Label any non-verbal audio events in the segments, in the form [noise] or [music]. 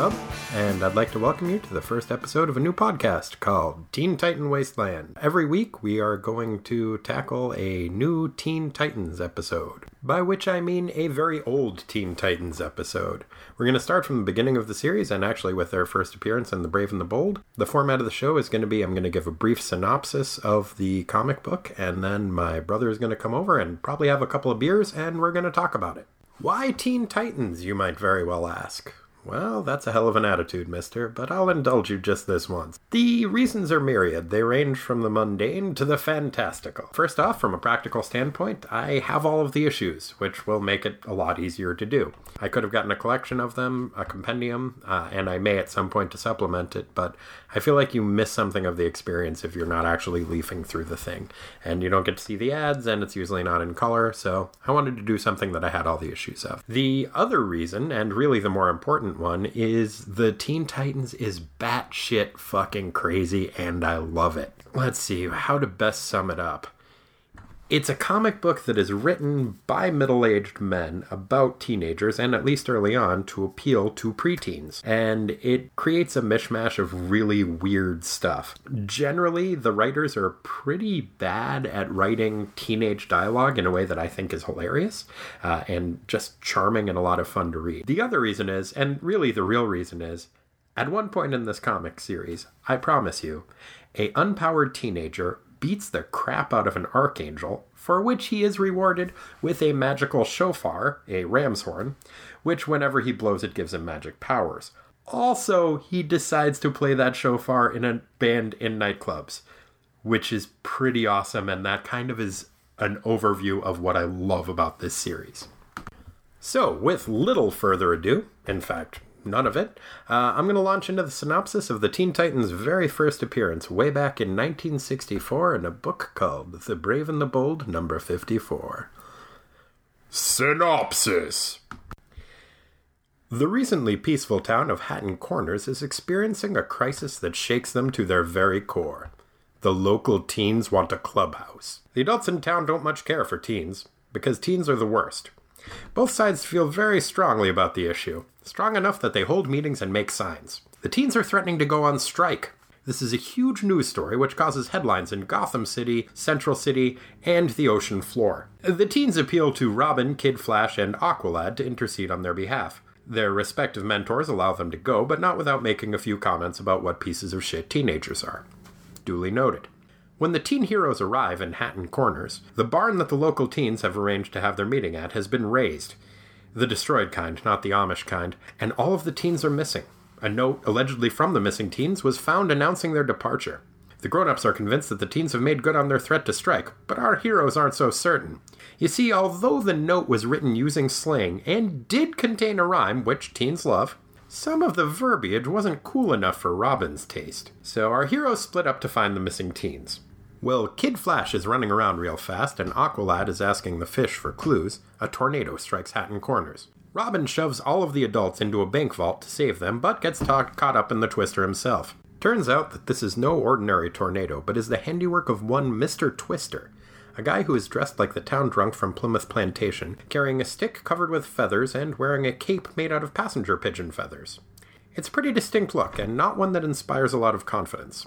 Hub, and I'd like to welcome you to the first episode of a new podcast called Teen Titan Wasteland. Every week, we are going to tackle a new Teen Titans episode, by which I mean a very old Teen Titans episode. We're going to start from the beginning of the series and actually with their first appearance in The Brave and the Bold. The format of the show is going to be I'm going to give a brief synopsis of the comic book, and then my brother is going to come over and probably have a couple of beers, and we're going to talk about it. Why Teen Titans, you might very well ask. Well, that's a hell of an attitude, mister, but I'll indulge you just this once. The reasons are myriad. They range from the mundane to the fantastical. First off, from a practical standpoint, I have all of the issues, which will make it a lot easier to do. I could have gotten a collection of them, a compendium, uh, and I may at some point to supplement it, but I feel like you miss something of the experience if you're not actually leafing through the thing. And you don't get to see the ads, and it's usually not in color, so I wanted to do something that I had all the issues of. The other reason, and really the more important one is the Teen Titans is batshit fucking crazy and I love it. Let's see how to best sum it up. It's a comic book that is written by middle aged men about teenagers, and at least early on, to appeal to preteens. And it creates a mishmash of really weird stuff. Generally, the writers are pretty bad at writing teenage dialogue in a way that I think is hilarious uh, and just charming and a lot of fun to read. The other reason is, and really the real reason is, at one point in this comic series, I promise you, a unpowered teenager beats the crap out of an archangel, for which he is rewarded with a magical shofar, a ram's horn, which whenever he blows it gives him magic powers. Also, he decides to play that shofar in a band in nightclubs, which is pretty awesome, and that kind of is an overview of what I love about this series. So, with little further ado, in fact, none of it, uh, I'm going to launch into the synopsis of the Teen Titans' very first appearance way back in 1964 in a book called The Brave and the Bold, number 54. Synopsis The recently peaceful town of Hatton Corners is experiencing a crisis that shakes them to their very core. The local teens want a clubhouse. The adults in town don't much care for teens, because teens are the worst. Both sides feel very strongly about the issue, strong enough that they hold meetings and make signs. The teens are threatening to go on strike. This is a huge news story which causes headlines in Gotham City, Central City, and the ocean floor. The teens appeal to Robin, Kid Flash, and Aqualad to intercede on their behalf. Their respective mentors allow them to go, but not without making a few comments about what pieces of shit teenagers are. Duly noted. When the teen heroes arrive in Hatton Corners, the barn that the local teens have arranged to have their meeting at has been razed. The destroyed kind, not the Amish kind, and all of the teens are missing. A note, allegedly from the missing teens, was found announcing their departure. The grown ups are convinced that the teens have made good on their threat to strike, but our heroes aren't so certain. You see, although the note was written using slang and did contain a rhyme, which teens love, some of the verbiage wasn't cool enough for Robin's taste. So our heroes split up to find the missing teens. Well, Kid Flash is running around real fast, and Aqualad is asking the fish for clues. A tornado strikes Hatton Corners. Robin shoves all of the adults into a bank vault to save them, but gets ta- caught up in the twister himself. Turns out that this is no ordinary tornado, but is the handiwork of one Mr. Twister, a guy who is dressed like the town drunk from Plymouth Plantation, carrying a stick covered with feathers and wearing a cape made out of passenger pigeon feathers. It's a pretty distinct look, and not one that inspires a lot of confidence.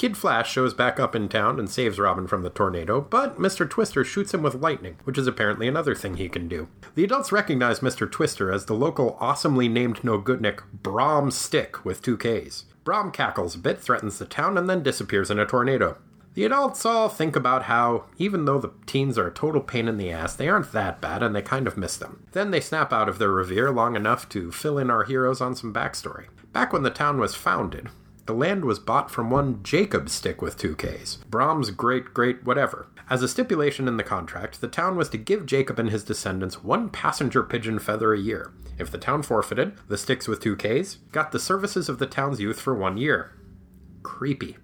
Kid Flash shows back up in town and saves Robin from the tornado, but Mr. Twister shoots him with lightning, which is apparently another thing he can do. The adults recognize Mr. Twister as the local awesomely named Nogutnik Brom Stick with two Ks. Brom cackles a bit, threatens the town, and then disappears in a tornado. The adults all think about how, even though the teens are a total pain in the ass, they aren't that bad and they kind of miss them. Then they snap out of their revere long enough to fill in our heroes on some backstory. Back when the town was founded, the land was bought from one Jacob Stick with two Ks, Brom's great great whatever. As a stipulation in the contract, the town was to give Jacob and his descendants one passenger pigeon feather a year. If the town forfeited, the sticks with two Ks got the services of the town's youth for one year. Creepy.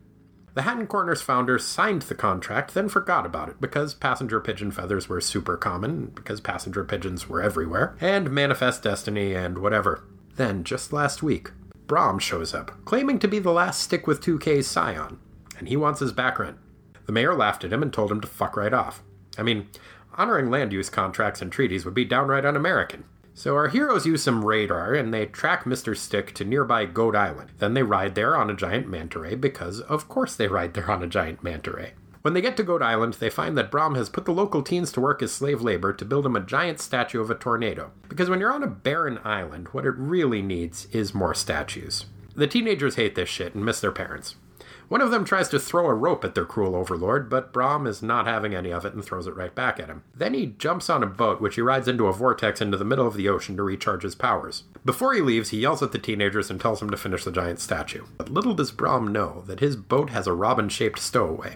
The Hatton Corners founders signed the contract, then forgot about it because passenger pigeon feathers were super common, because passenger pigeons were everywhere, and manifest destiny and whatever. Then, just last week, Brom shows up, claiming to be the last stick with 2K's scion, and he wants his back rent. The mayor laughed at him and told him to fuck right off. I mean, honoring land use contracts and treaties would be downright un American. So our heroes use some radar and they track Mr. Stick to nearby Goat Island. Then they ride there on a giant manta ray because, of course, they ride there on a giant manta ray. When they get to Goat Island, they find that Brom has put the local teens to work as slave labor to build him a giant statue of a tornado. Because when you're on a barren island, what it really needs is more statues. The teenagers hate this shit and miss their parents. One of them tries to throw a rope at their cruel overlord, but Brom is not having any of it and throws it right back at him. Then he jumps on a boat, which he rides into a vortex into the middle of the ocean to recharge his powers. Before he leaves, he yells at the teenagers and tells them to finish the giant statue. But little does Brom know that his boat has a robin shaped stowaway.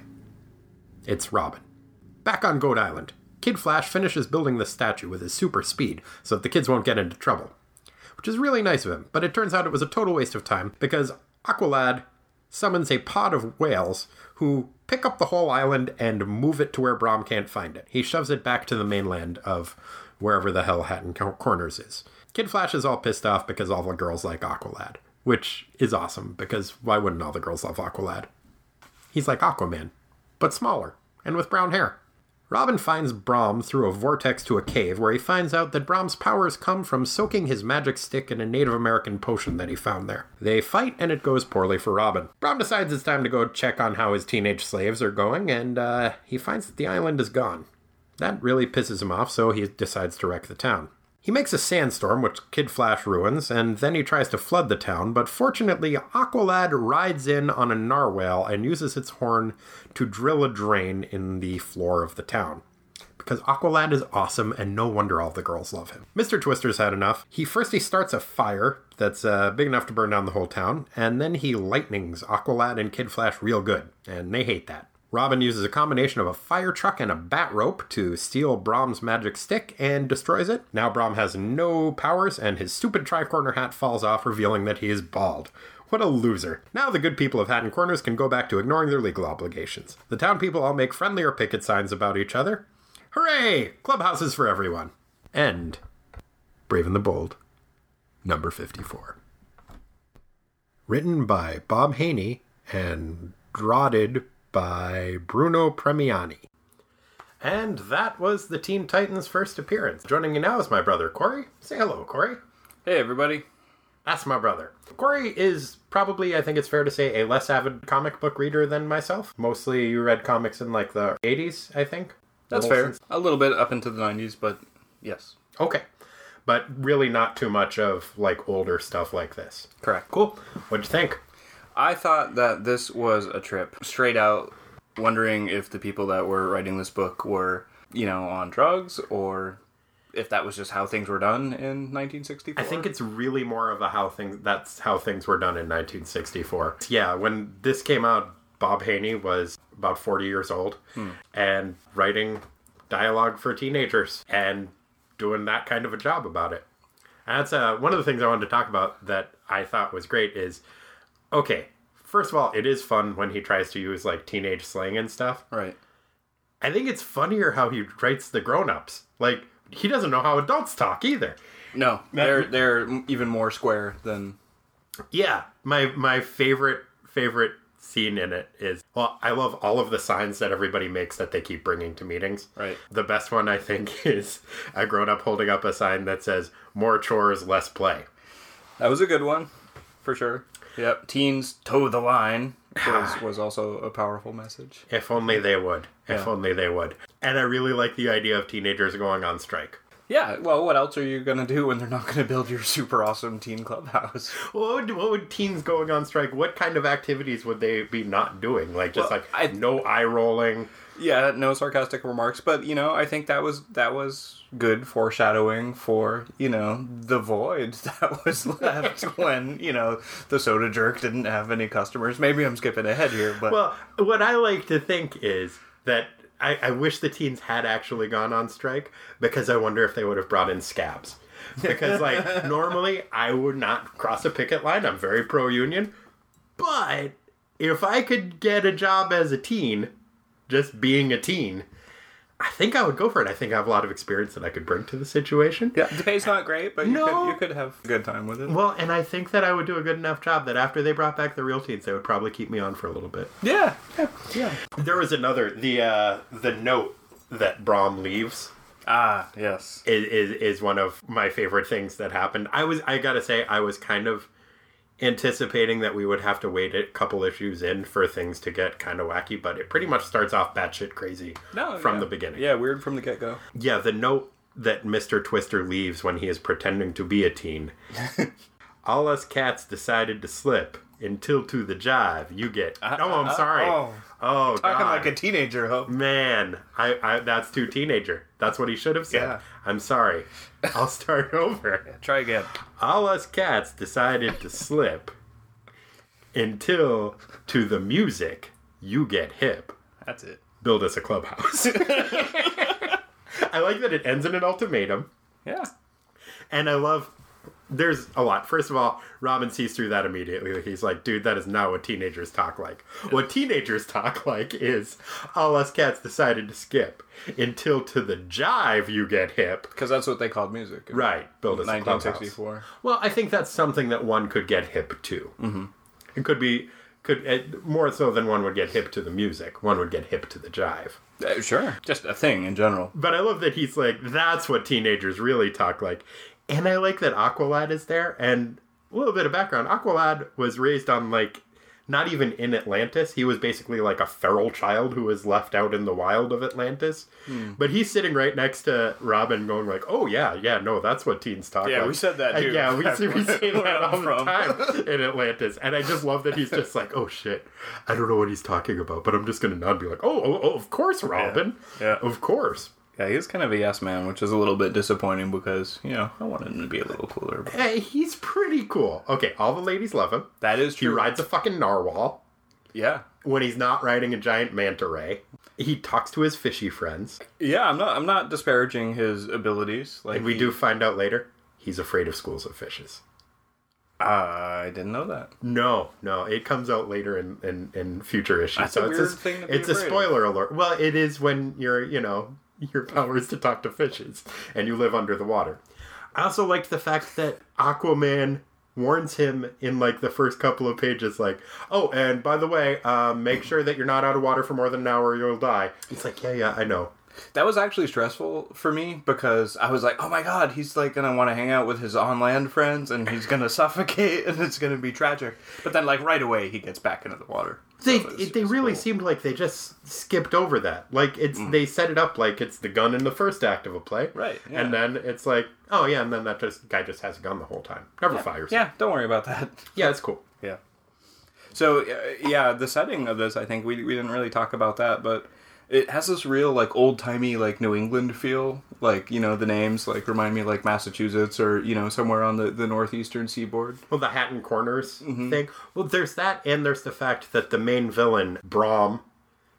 It's Robin. Back on Goat Island, Kid Flash finishes building the statue with his super speed so that the kids won't get into trouble. Which is really nice of him, but it turns out it was a total waste of time because Aqualad summons a pod of whales who pick up the whole island and move it to where Brom can't find it. He shoves it back to the mainland of wherever the hell Hatton Corners is. Kid Flash is all pissed off because all the girls like Aqualad, which is awesome because why wouldn't all the girls love Aqualad? He's like Aquaman, but smaller and with brown hair. Robin finds Brom through a vortex to a cave where he finds out that Brom's powers come from soaking his magic stick in a Native American potion that he found there. They fight and it goes poorly for Robin. Brom decides it's time to go check on how his teenage slaves are going and uh, he finds that the island is gone. That really pisses him off, so he decides to wreck the town. He makes a sandstorm, which Kid Flash ruins, and then he tries to flood the town, but fortunately, Aqualad rides in on a narwhal and uses its horn to drill a drain in the floor of the town. Because Aqualad is awesome, and no wonder all the girls love him. Mr. Twister's had enough. He first he starts a fire that's uh, big enough to burn down the whole town, and then he lightnings Aqualad and Kid Flash real good, and they hate that. Robin uses a combination of a fire truck and a bat rope to steal Brom's magic stick and destroys it. Now Brom has no powers and his stupid tricorner hat falls off, revealing that he is bald. What a loser. Now the good people of Hatton Corners can go back to ignoring their legal obligations. The town people all make friendlier picket signs about each other. Hooray! Clubhouses for everyone. End. Brave and the Bold. Number 54. Written by Bob Haney and drotted by Bruno Premiani. And that was the Teen Titans' first appearance. Joining me now is my brother, Corey. Say hello, Corey. Hey, everybody. That's my brother. Corey is probably, I think it's fair to say, a less avid comic book reader than myself. Mostly you read comics in like the 80s, I think. That's fair. A little bit up into the 90s, but yes. Okay. But really not too much of like older stuff like this. Correct. Cool. What'd you think? I thought that this was a trip. Straight out wondering if the people that were writing this book were, you know, on drugs or if that was just how things were done in 1964. I think it's really more of a how things that's how things were done in 1964. Yeah, when this came out, Bob Haney was about 40 years old hmm. and writing dialogue for teenagers and doing that kind of a job about it. And that's uh, one of the things I wanted to talk about that I thought was great is okay, first of all, it is fun when he tries to use like teenage slang and stuff. Right. I think it's funnier how he writes the grown-ups. Like he doesn't know how adults talk either. No, they're they're even more square than. Yeah, my my favorite favorite scene in it is well, I love all of the signs that everybody makes that they keep bringing to meetings. Right. The best one I think [laughs] is a grown up holding up a sign that says "More chores, less play." That was a good one, for sure. Yep. Teens toe the line was, [sighs] was also a powerful message. If only they would. If yeah. only they would. And I really like the idea of teenagers going on strike. Yeah, well, what else are you gonna do when they're not gonna build your super awesome teen clubhouse? [laughs] what would, what would teens going on strike? What kind of activities would they be not doing? Like just well, like I, no eye rolling. Yeah, no sarcastic remarks, but you know, I think that was that was good foreshadowing for you know the void [laughs] that was left [laughs] when you know the soda jerk didn't have any customers. Maybe I'm skipping ahead here, but well, what I like to think is that I, I wish the teens had actually gone on strike because I wonder if they would have brought in scabs. Because [laughs] like normally I would not cross a picket line. I'm very pro union, but if I could get a job as a teen just being a teen, I think I would go for it. I think I have a lot of experience that I could bring to the situation. Yeah, the pay's not great, but you, no. could, you could have a good time with it. Well, and I think that I would do a good enough job that after they brought back the real teens, they would probably keep me on for a little bit. Yeah, yeah, yeah. There was another the uh, the note that Brom leaves Ah, yes. is, is is one of my favorite things that happened. I was I gotta say I was kind of anticipating that we would have to wait a couple issues in for things to get kind of wacky, but it pretty much starts off batshit crazy No, from yeah. the beginning. Yeah, weird from the get go. Yeah, the note that Mr. Twister leaves when he is pretending to be a teen. [laughs] All us cats decided to slip until to the jive you get. Uh, oh, I'm uh, sorry. oh. Oh, Talking God. like a teenager, Hope. Man, I, I that's too teenager. That's what he should have said. Yeah. I'm sorry. [laughs] I'll start over. Try again. All us cats decided to slip until to the music you get hip. That's it. Build us a clubhouse. [laughs] [laughs] I like that it ends in an ultimatum. Yeah. And I love there's a lot. First of all, Robin sees through that immediately. He's like, dude, that is not what teenagers talk like. What teenagers talk like is all us cats decided to skip until to the jive you get hip. Because that's what they called music. Right. Build a clubhouse. 1964. Well, I think that's something that one could get hip to. Mm-hmm. It could be could uh, more so than one would get hip to the music. One would get hip to the jive. Uh, sure. Just a thing in general. But I love that he's like, that's what teenagers really talk like. And I like that Aqualad is there. And a little bit of background Aqualad was raised on, like, not even in Atlantis. He was basically like a feral child who was left out in the wild of Atlantis. Hmm. But he's sitting right next to Robin going like, oh, yeah, yeah, no, that's what teens talk Yeah, like. we said that, too, yeah, we, [laughs] back we say that all the time [laughs] in Atlantis. And I just love that he's just like, oh, shit, I don't know what he's talking about. But I'm just going to nod and be like, oh, oh, oh, of course, Robin. Yeah. Of course. Yeah, he was kind of a yes man, which is a little bit disappointing because, you know, I wanted him to be a little cooler. But Hey, he's pretty cool. Okay, all the ladies love him. that is true. He rides a fucking narwhal Yeah. when he's not riding a giant manta ray. He talks to his fishy friends. Yeah, I'm not I'm not disparaging his abilities. Like And we he- do find out later he's afraid of schools of fishes. Uh, I didn't know that. No, no, it comes out later in, in, in future issues. That's a it's weird thing to be It's a afraid of. spoiler alert. Well, it is when you're, you know, your power is to talk to fishes and you live under the water. I also liked the fact that Aquaman warns him in like the first couple of pages, like, oh, and by the way, um, make sure that you're not out of water for more than an hour or you'll die. He's like, yeah, yeah, I know. That was actually stressful for me because I was like, "Oh my god, he's like gonna want to hang out with his on-land friends and he's gonna [laughs] suffocate and it's gonna be tragic." But then, like right away, he gets back into the water. They So it, they really cool. seemed like they just skipped over that. Like it's they set it up like it's the gun in the first act of a play, Right, yeah. And then it's like, oh yeah, and then that just guy just has a gun the whole time, never fires. Yeah, don't worry about that. [laughs] yeah, it's cool. Yeah. So uh, yeah, the setting of this, I think we we didn't really talk about that, but it has this real like old timey like New England feel. Like you know the names like remind me like Massachusetts or you know somewhere on the the northeastern seaboard. Well, the Hatton Corners Mm-hmm. thing. Well, there's that, and there's the fact that the main villain Brom,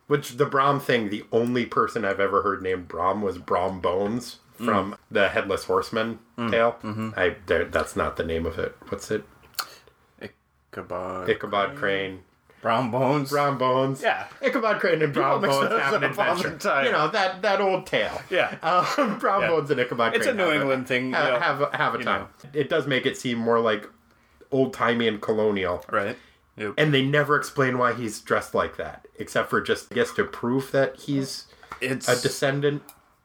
which the Brom thing, the only person I've ever heard named Brom was Brom Bones Mm. from the Headless Horseman tale. I that's not the name of it. What's it? Ichabod. Ichabod Crane. Brown bones. Brown Bones. Yeah. Ichabod Crane and Brown mix Bones have an adventure. You know that that old tale. Yeah. Um, [laughs] Brown Yeah. Bones and Ichabod It's Crane. a New England thing, Have, you know, have, a- have a time. know. It does make it seem more like old timey and colonial. Right. Yep. And they never explain why he's dressed like that, except for just I guess to prove that he's it's a descendant.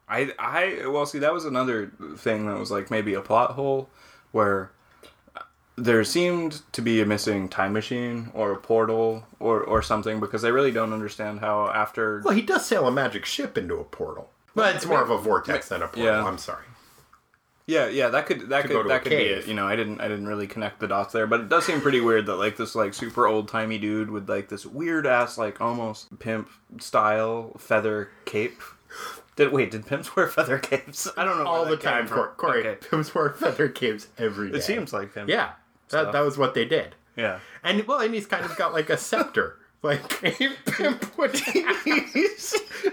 I I well see that was another thing that was like maybe a plot hole where there seemed to be a missing time machine or a portal or or something because they really don't understand how after Well, he does sail a magic ship into a portal. Well, it's more of a vortex than a portal. Yeah. I'm sorry. yeah yeah that could that To go could to that could be cave. it you know I didn't I didn't really connect the dots there but it does seem pretty weird that like this like super old timey dude with like this weird ass like almost pimp style feather cape. Did wait? Did pimps wear feather capes? I don't know. All the that came time, from. Cor- Corey. Okay. Pimps wear feather capes every day. It seems like pimp. Yeah, that, that was what they did. Yeah. And well, and he's kind of got like a scepter. [laughs] Like [laughs] a pimp would [laughs]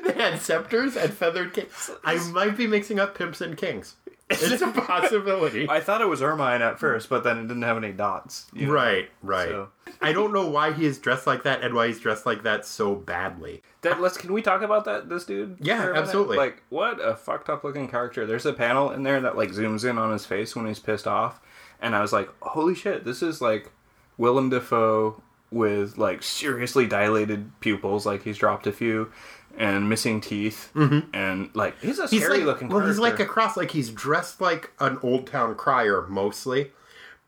they had scepters and feathered kings. I might be mixing up pimps and kings. It's a possibility. I thought it was Ermine at first, but then it didn't have any dots. you know? Right, right. So- I don't know why he is dressed like that and why he's dressed like that so badly. That, let's can we talk about that this dude? Yeah, for a minute? absolutely. Like what a fucked up looking character. There's a panel in there that like zooms in on his face when he's pissed off, and I was like, holy shit, this is like Willem Dafoe with like seriously dilated pupils, like he's dropped a few, and missing teeth, and like he's a Mm-hmm. He's scary like, looking. well, he's like a cross. Like he's dressed like an old town crier mostly,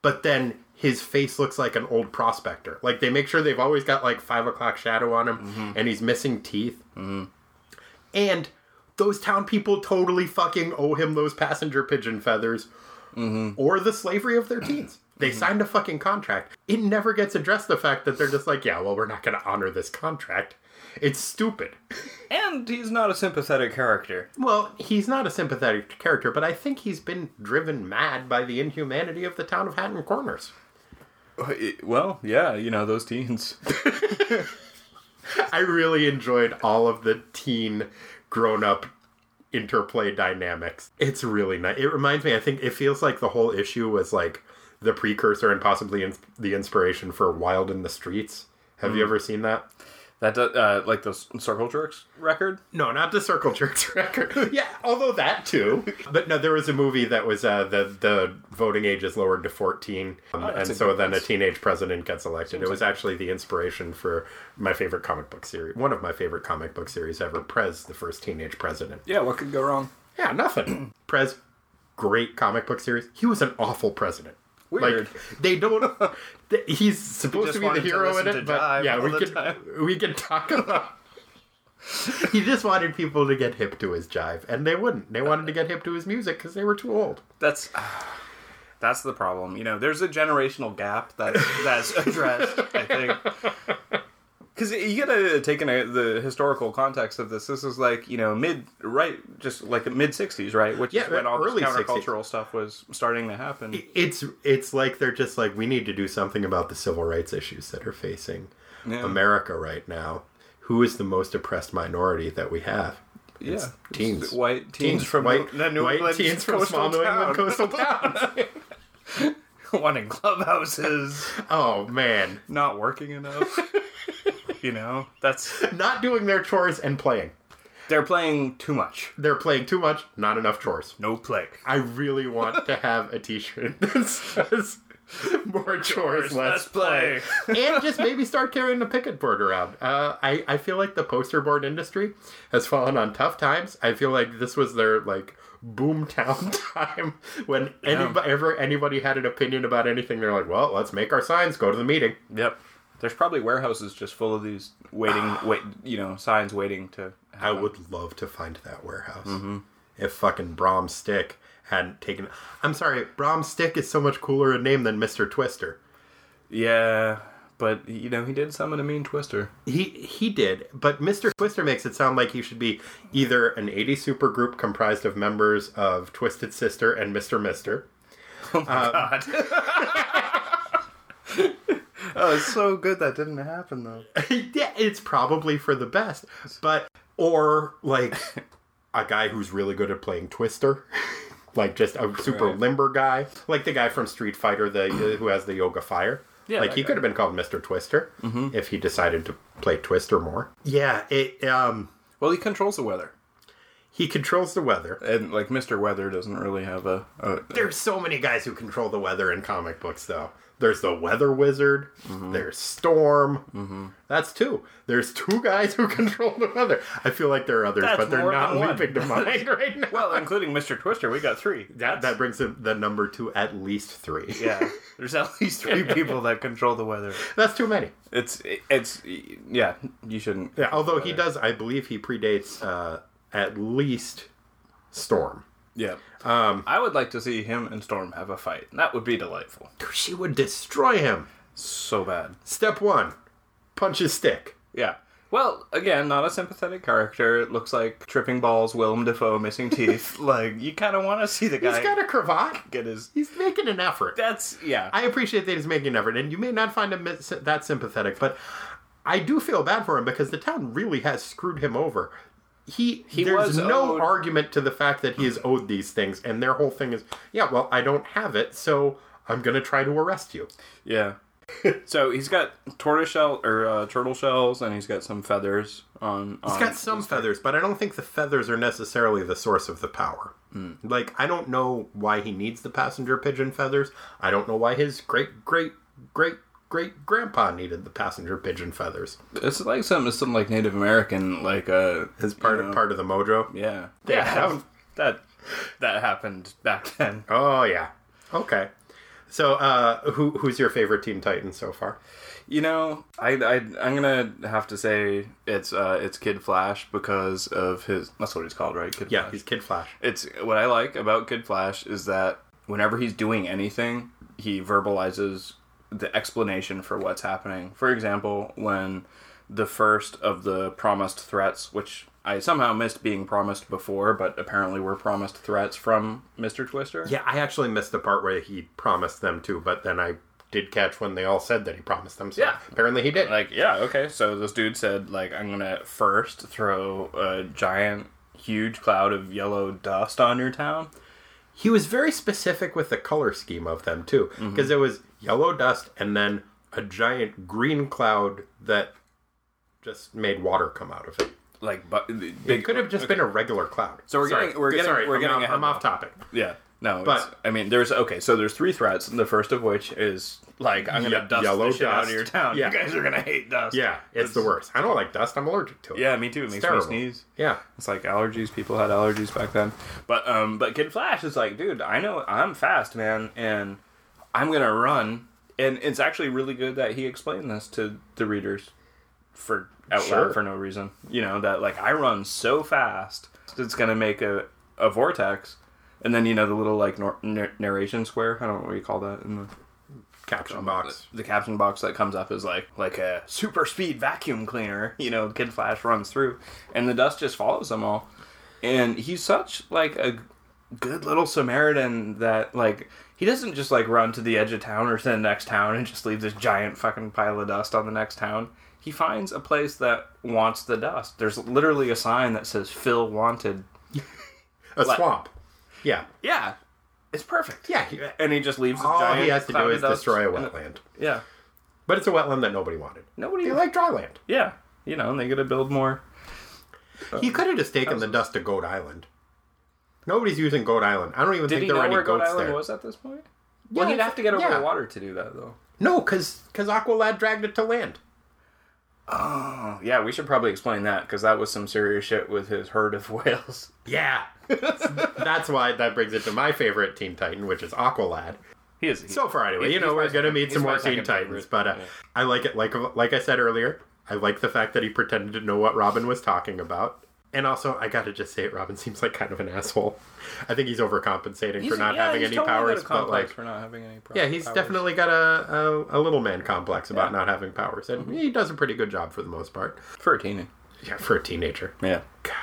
but then his face looks like an old prospector. Like they make sure they've always got like five o'clock shadow on him, Mm-hmm. and he's missing teeth. And those town people totally fucking owe him those passenger pigeon feathers, Mm-hmm. or the slavery of their mm-hmm. teens. Mm-hmm. They signed a fucking contract. It never gets addressed the fact that they're just like, yeah, well, we're not going to honor this contract. It's stupid. and he's not a sympathetic character. Well, he's not a sympathetic character, but I think he's been driven mad by the inhumanity of the town of Hatton Corners. Uh, well, yeah, you know those teens. [laughs] I really enjoyed all of the teen grown up interplay dynamics. It's really nice. It reminds me, I think it feels like the whole issue was like the precursor and possibly ins- the inspiration for Wild in the Streets. Have you hmm. ever seen that? That do- uh, like the Circle Jerks record. No, not the Circle Jerks [laughs] record. [laughs] yeah, although that too. But no, there was a movie that was uh, the the voting age is lowered to fourteen, um, Oh, and so then a teenage president gets elected. it was actually the inspiration for my favorite comic book series, one of my favorite comic book series ever. Prez, the first teenage president. Yeah, what could go wrong? Yeah, nothing. [clears throat] Prez, great comic book series. He was an awful president. Weird. Like they don't. [laughs] he's supposed to be the hero in it, but yeah, we can time. [laughs] we can talk about. [laughs] he just wanted people to get hip to his jive, and they wouldn't. They wanted to get hip to his music because they were too old. That's [sighs] that's the problem. You know, there's a generational gap that that's addressed. I think [laughs] because you gotta take in a, the historical context of this. This is like you know mid right, just like mid '60s, right? Which Yeah, is when all this early 60s. countercultural stuff was starting to happen. It's it's like they're just like we need to do something about the civil rights issues that are facing Yeah. America right now. Who is the most oppressed minority that we have? yeah, teens. white teens, Teens from white, New- New white England teens from coastal small New England coastal [laughs] towns. [laughs] wanting clubhouses, oh man, not working enough. [laughs] you know, that's not doing their chores and playing. they're playing too much. They're playing too much, not enough chores. No play. I really want to have a T-shirt [laughs] that says "More chores, less Let's play. and just maybe start carrying a picket board around. Uh, I I feel like the poster board industry has fallen on tough times. I feel like this was their like boom town [laughs] time when anybody ever anybody had an opinion about anything. They're like, well, let's make our signs. Go to the meeting. Yep. There's probably warehouses just full of these waiting, [sighs] wait, you know, signs waiting to. I would love to find that warehouse. Mm-hmm. If fucking Brom Stick hadn't taken. I'm sorry, Brom Stick is so much cooler a name than Mister Twister. Yeah, but you know, he did summon a mean twister. He he did, but Mr. Twister makes it sound like he should be either an 80 supergroup comprised of members of Twisted Sister and Mr. Mister. Oh, my um, God. [laughs] oh, it's so good that didn't happen though. [laughs] yeah, it's probably for the best, but or like a guy who's really good at playing Twister. [laughs] Like just a super Right. limber guy, like the guy from Street Fighter, the uh, who has the yoga fire. Yeah, like he guy. could have been called Mister Twister if he decided to play Twister more. Yeah, it um Well, he controls the weather, he controls the weather. and like Mister Weather doesn't really have a. a There's so many guys who control the weather in comic books, though. There's the Weather Wizard. Mm-hmm. There's Storm. That's two. There's two guys who [laughs] control the weather. I feel like there are others, That's but they're not than one. leaping to [laughs] mind right now. well, including Mister Twister, we got three. that that brings the, the number to at least three. Yeah, there's at [laughs] least three people that control the weather. That's too many. It's it's yeah. You shouldn't. Yeah, although he does, I believe he predates uh, at least Storm. Yeah. Um, I would like to see him and Storm have a fight. That would be delightful. She would destroy him. So bad. Step one punch his stick. Yeah. Well, again, not a sympathetic character. It looks like tripping balls, Willem Dafoe missing teeth. [laughs] like you kind of want to see the guy He's got a cravat. get his. He's making an effort. That's yeah. I appreciate that he's making an effort, and you may not find him that sympathetic, but I do feel bad for him because the town really has screwed him over. He, there's was no owed- argument to the fact that he is owed these things, and their whole thing is, yeah, well, I don't have it, so I'm gonna try to arrest you. yeah. [laughs] so he's got tortoise shell or uh, turtle shells, and he's got some feathers on. He's got some feathers, but I don't think the feathers are necessarily the source of the power. Like, I don't know why he needs the passenger pigeon feathers. I don't know why his great, great, great great grandpa needed the passenger pigeon feathers. It's like something, some like Native American, like uh, As part of know, part of the mojo. Yeah, They yeah, have- [laughs] that that happened back then. Oh yeah. Okay. So uh who who's your favorite Teen Titan so far? You know, I, I I'm gonna have to say it's uh it's Kid Flash because of his. That's what he's called, right? Kid Yeah, Flash. he's Kid Flash. It's what I like about Kid Flash is that whenever he's doing anything, he verbalizes the explanation for what's happening. For example, when the first of the promised threats, which I somehow missed being promised before, but apparently were promised threats from Mr. Twister. Yeah, I actually missed the part where he promised them to, but then I did catch when they all said that he promised them. So Yeah. apparently he did. Like, yeah, okay. So this dude said, like, I'm gonna first throw a giant, huge cloud of yellow dust on your town. He was very specific with the color scheme of them too, mm-hmm. because it was yellow dust and then a giant green cloud that just made water come out of it. Like, but It could have just been a regular cloud. So we're Sorry. getting- we're getting- sorry, we're I'm getting off, I'm off topic. Yeah. No, But- I mean, there's okay. So there's three threats. The first of which is like I'm gonna dust yellow the shit out of your town. Yeah. You guys are gonna hate dust. Yeah, it's the worst. I don't like dust. I'm allergic to it. Yeah, me too. It makes terrible. me sneeze. Yeah. It's like allergies. People had allergies back then. But um, but Kid Flash is like, dude, I know I'm fast, man, and I'm gonna run. And it's actually really good that he explained this to the readers for out Sure. loud for no reason. You know that like I run so fast, it's gonna make a a vortex. And then you know the little like nor- nar- narration square. I don't know what you call that in the Caption um, box. the caption box that comes up is like like a super speed vacuum cleaner. [laughs] You know, Kid Flash runs through, and the dust just follows them all. And he's such like a good little Samaritan that like he doesn't just like run to the edge of town or to the next town and just leave this giant fucking pile of dust on the next town. He finds a place that wants the dust. There's literally a sign that says "Phil Wanted." [laughs] A Like- swamp. Yeah. Yeah, it's perfect. Yeah. He, and he just leaves. All he has to do is destroy a in the- wetland. Yeah, But it's a wetland that nobody wanted. nobody. They like dry land. Yeah, you know, and they got to build more. He um, could have just taken the dust to Goat Island. Nobody's using Goat Island. I don't even Did think there were any where Goat goats Island there. was at this point? Well, Yeah, he'd have to get over yeah. the water to do that, though. No, because because Aqualad dragged it to land. Oh, yeah, we should probably explain that because that was some serious shit with his herd of [laughs] whales. Yeah. [laughs] That's why that brings it to my favorite Teen Titan, which is Aqualad. He is So far, anyway. You know, we're gonna meet some more Teen Titans, favorite. but uh, Yeah. I like it. Like like I said earlier, I like the fact that he pretended to know what Robin was talking about. And also, I gotta just say it, Robin seems like kind of an asshole. I think he's overcompensating for not yeah, having he's any totally powers, but like, for not having any. pro- yeah, he's powers. definitely got a, a a little man complex about Yeah. Mm-hmm. not having powers, and he does a pretty good job for the most part. for a teenager. Yeah, for a teenager. Yeah, God,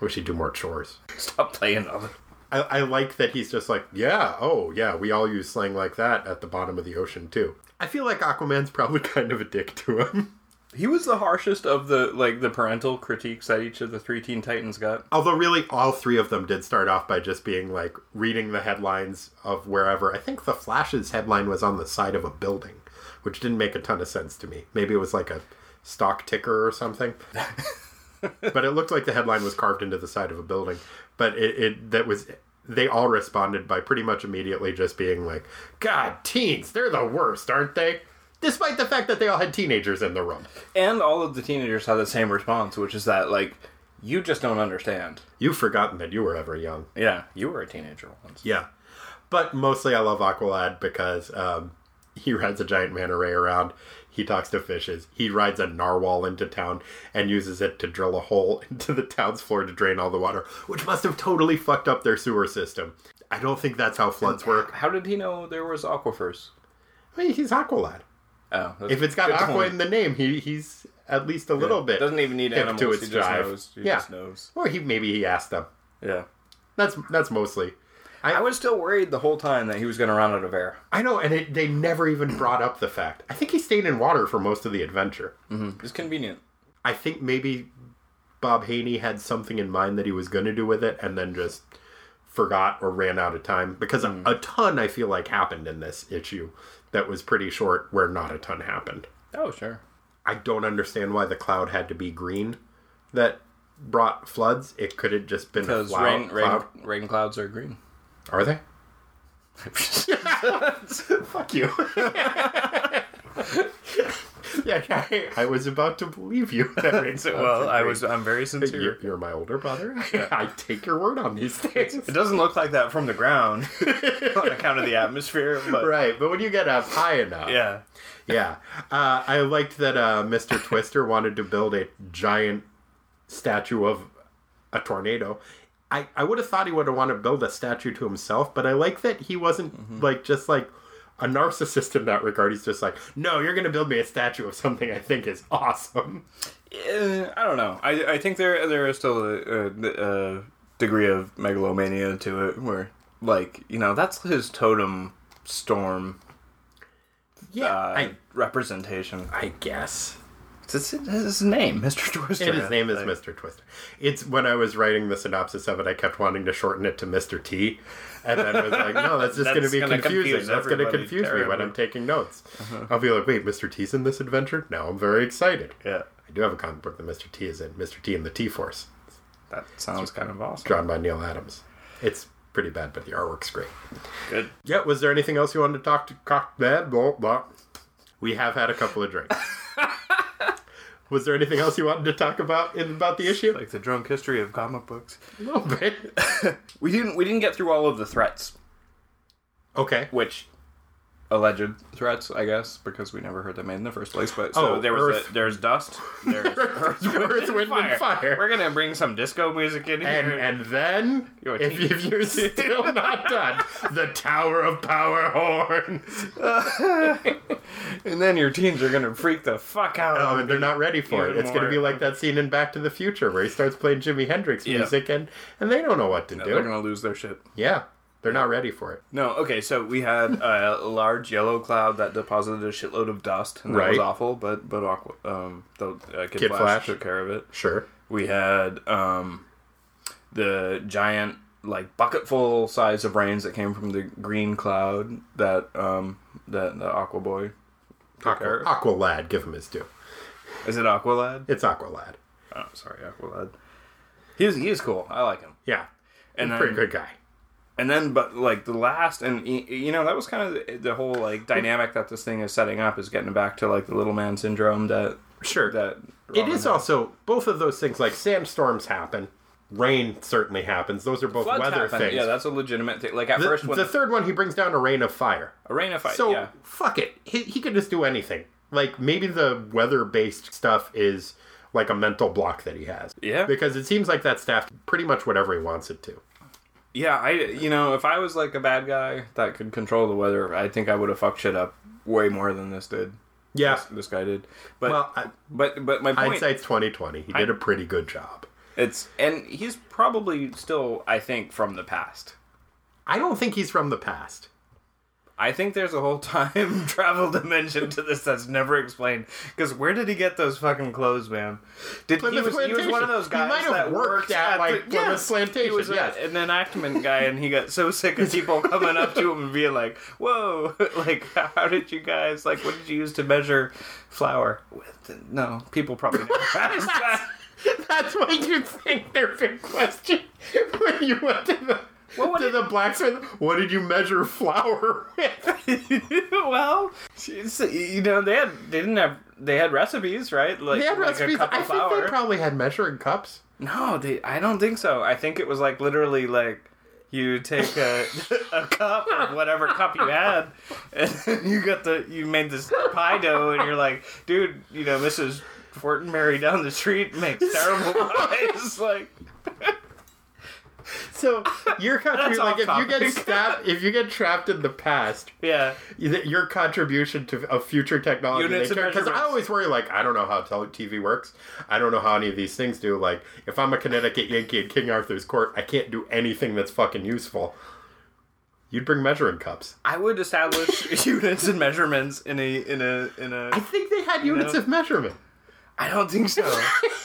I wish he'd do more chores. stop playing other. I, I like that he's just like, yeah, oh, yeah, we all use slang like that at the bottom of the ocean, too. I feel like Aquaman's probably [laughs] kind of a dick to him. He was the harshest of the like the parental critiques that each of the three Teen Titans got. Although, really, all three of them did start off by just being like reading the headlines of wherever. I think the Flash's headline was on the side of a building, which didn't make a ton of sense to me. Maybe it was like a stock ticker or something. [laughs] but it looked like the headline was carved into the side of a building. But it, it that was they all responded by pretty much immediately just being like, "God, teens, they're the worst, aren't they?" Despite the fact that they all had teenagers in the room. And all of the teenagers had the same response, which is that like you just don't understand. You've forgotten that you were ever young. Yeah, you were a teenager once. Yeah. But mostly I love Aqualad because um, he rides a giant manta ray around. He talks to fishes. He rides a narwhal into town and uses it to drill a hole [laughs] into the town's floor to drain all the water, which must have totally fucked up their sewer system. I don't think that's how floods work. How did he know there was aquifers? I mean, he's Aqualad. Oh, If it's got aqua point. in the name, he, he's at least a little bit. doesn't even need animals. to its he just jive. knows. He Yeah. just knows. Or he maybe he asked them. Yeah. That's that's mostly. I was still worried the whole time that he was going to run out of air. I know, and it, they never even brought up the fact. I think he stayed in water for most of the adventure. Mm-hmm. It's convenient. I think maybe Bob Haney had something in mind that he was going to do with it and then just forgot or ran out of time because a, a ton I feel like happened in this issue that was pretty short where not a ton happened. Oh, sure. I don't understand why the cloud had to be green that brought floods. It could have just been Because cloud. rain, rain, cloud. rain clouds are green. Are they? [laughs] [laughs] Fuck you. [laughs] yeah, I, I was about to believe you. [laughs] That makes well, I was. I'm very sincere. You're, you're my older brother. [laughs] I take your word on these things. It doesn't look like that from the ground [laughs] on account of the atmosphere, but Right, but when you get up high enough, yeah. yeah. Uh, I liked that uh, Mr. Twister wanted to build a giant statue of a tornado. I, I would have thought he would have wanted to build a statue to himself, but I like that he wasn't like just like a narcissist in that regard. He's just like, no, you're going to build me a statue of something I think is awesome. I don't know. I, I think there there is still a, a, a degree of megalomania to it, where like you know that's his totem storm Yeah, uh, I, representation. I guess. It's, it's his name, Mr. [laughs] Twister. And his name is Like, Mr. Twister. It's when I was writing the synopsis of it, I kept wanting to shorten it to Mr. T, and then I was like, no, that's just [laughs] going to be gonna confusing. confuse That's going to everybody confuse me when. I'm taking notes. Uh-huh. I'll be like, wait, Mr. T's in this adventure? Now I'm very excited. Yeah, I do have a comic book that Mr. T is in, Mr. T and the T Force, that sounds kind of awesome. drawn by Neal Adams. It's pretty bad, but the artwork's great. Good. Yeah, was there anything else you wanted to talk to cock bad? Blah, blah. We have had a couple of drinks. [laughs] was there anything else you wanted to talk about in about the issue? Like the drunk history of comic books. a little bit. [laughs] We didn't we didn't get through all of the threats, Okay. which alleged threats, I guess, because we never heard them made in the first place. But so Oh, there was a, there's dust, there's [laughs] Earth, Wind, and Fire. We're gonna bring some disco music in here. and then, if, if you're still not done, the Tower of Power horns. [laughs] And then your teens are gonna freak the fuck out. Oh, and they're not ready for it. It's going to be like that scene in Back to the Future where he starts playing Jimi Hendrix Yeah. music and, and they don't know what to do. They're gonna lose their shit. Yeah, they're not ready for it. No, okay, so we had a [laughs] large yellow cloud that deposited a shitload of dust, and that was awful. But but Aqua, um, the uh, Kid, Kid Flash, Flash. took care of it. Sure. We had um, the giant like bucketful size of rains that came from the green cloud that um, that the Aqua Boy took care Aqua, of. Aqua Lad, give him his due. Is it Aqua Lad? It's Aqua Lad. Oh, sorry, Aqua Lad. He's he is cool. I like him. Yeah. And Pretty then good guy. And then but like the last and you know that was kind of the, the whole like dynamic that this thing is setting up is getting back to like the little man syndrome that Sure. that It Robin is had. also both of those things like sandstorms happen, rain certainly happens. Those are both Floods weather happen. things. Yeah, that's a legitimate thing. Like at the, first when the third one, he brings down a rain of fire. a rain of fire So yeah. fuck it. He, he could just do anything. Like maybe the weather-based stuff is like a mental block that he has. Yeah. Because it seems like that staff pretty much whatever he wants it to. Yeah, I you know if I was like a bad guy that could control the weather, I think I would have fucked shit up way more than this did. Yeah. This, this guy did. But Well, I, but but my point hindsight's twenty twenty. He did a pretty good job. it's and he's probably still I think from the past. I don't think he's from the past. I think there's a whole [laughs] time [laughs] travel dimension to this that's never explained. Because where did he get those fucking clothes, man? Did he was, he was one of those guys that worked worked at, at, like, the, yes, Plantation, He was a- an enactment guy, and he got so sick of people coming up to him and being like, "Whoa, [laughs] like how did you guys like? What did you use to measure flour?" With no, people probably never asked that. That's what you think their big question when you went to the what to did- the blacksmith. What did you measure flour with? [laughs] well, you know they had they didn't have they had recipes, right? Like, They had like recipes. a cup I think flour. they probably had measuring cups. No, they. I don't think so. I think it was like literally like you take a a cup of whatever cup you had, and you got the you made this pie dough, and you're like, dude, you know, Mrs. Fortenberry down the street makes terrible [laughs] pies. Like, [laughs] [laughs] So your country, like, if you get stabbed, if you get trapped in the past, yeah, your contribution to a future technology because I always worry like I don't know how TV works. I don't know how any of these things do. Like if I'm a Connecticut Yankee in King Arthur's court, I can't do anything that's fucking useful. You'd bring measuring cups. I would establish [laughs] units and measurements in a in a in a. I think they had units know? of measurement. I don't think so.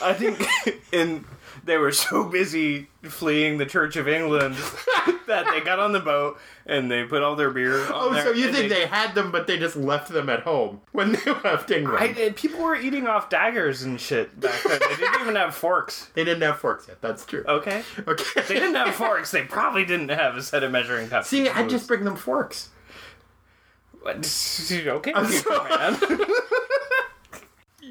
I think [laughs] in they were so busy fleeing the Church of England [laughs] that they got on the boat and they put all their beer. Oh, there so you think they had them, but they just left them at home when they [laughs] left England? I, people were eating off daggers and shit back then. They didn't even have forks. They didn't have forks yet. That's true. Okay, Okay. they didn't have forks. They probably didn't have a set of measuring cups. See, I just bring them forks. What? okay, I'm man.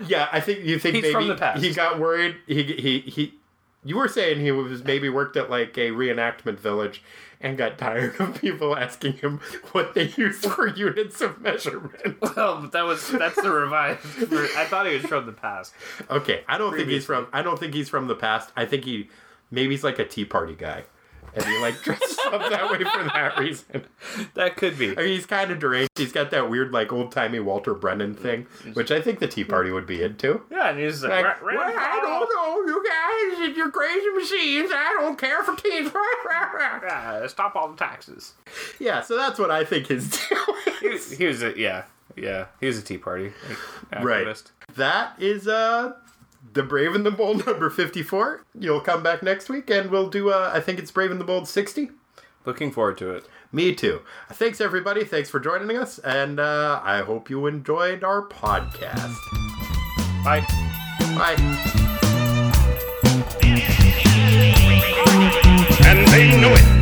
Yeah, I think you think He's maybe from the past. he got worried. He he he. You were saying he was maybe worked at like a reenactment village and got tired of people asking him what they used for [laughs] units of measurement. Well, that was that's the revised. ver- I thought he was from the past. Okay, I don't think he's from. I don't think he's from the past. I think he maybe he's like a Tea Party guy, and he like dresses up that way for that [laughs] reason. That could be. I mean, he's kind of deranged. He's got that weird like old timey Walter Brennan thing, which I think the Tea Party would be into. Yeah, and he's like, Like, "Ra- ra- well, I don't know, you guys, and your crazy machines. I don't care for teens. [laughs] Yeah, stop all the taxes. yeah, so that's what I think his [laughs] deal He, is. he was a yeah, yeah. He was a Tea Party like, Right. activist. That is uh the Brave and the Bold [laughs] number fifty four. You'll come back next week, and we'll do. Uh, I think it's Brave and the Bold sixty. Looking forward to it. Me too. Thanks everybody. Thanks for joining us, and uh, I hope you enjoyed our podcast. Bye. Bye. Thank you.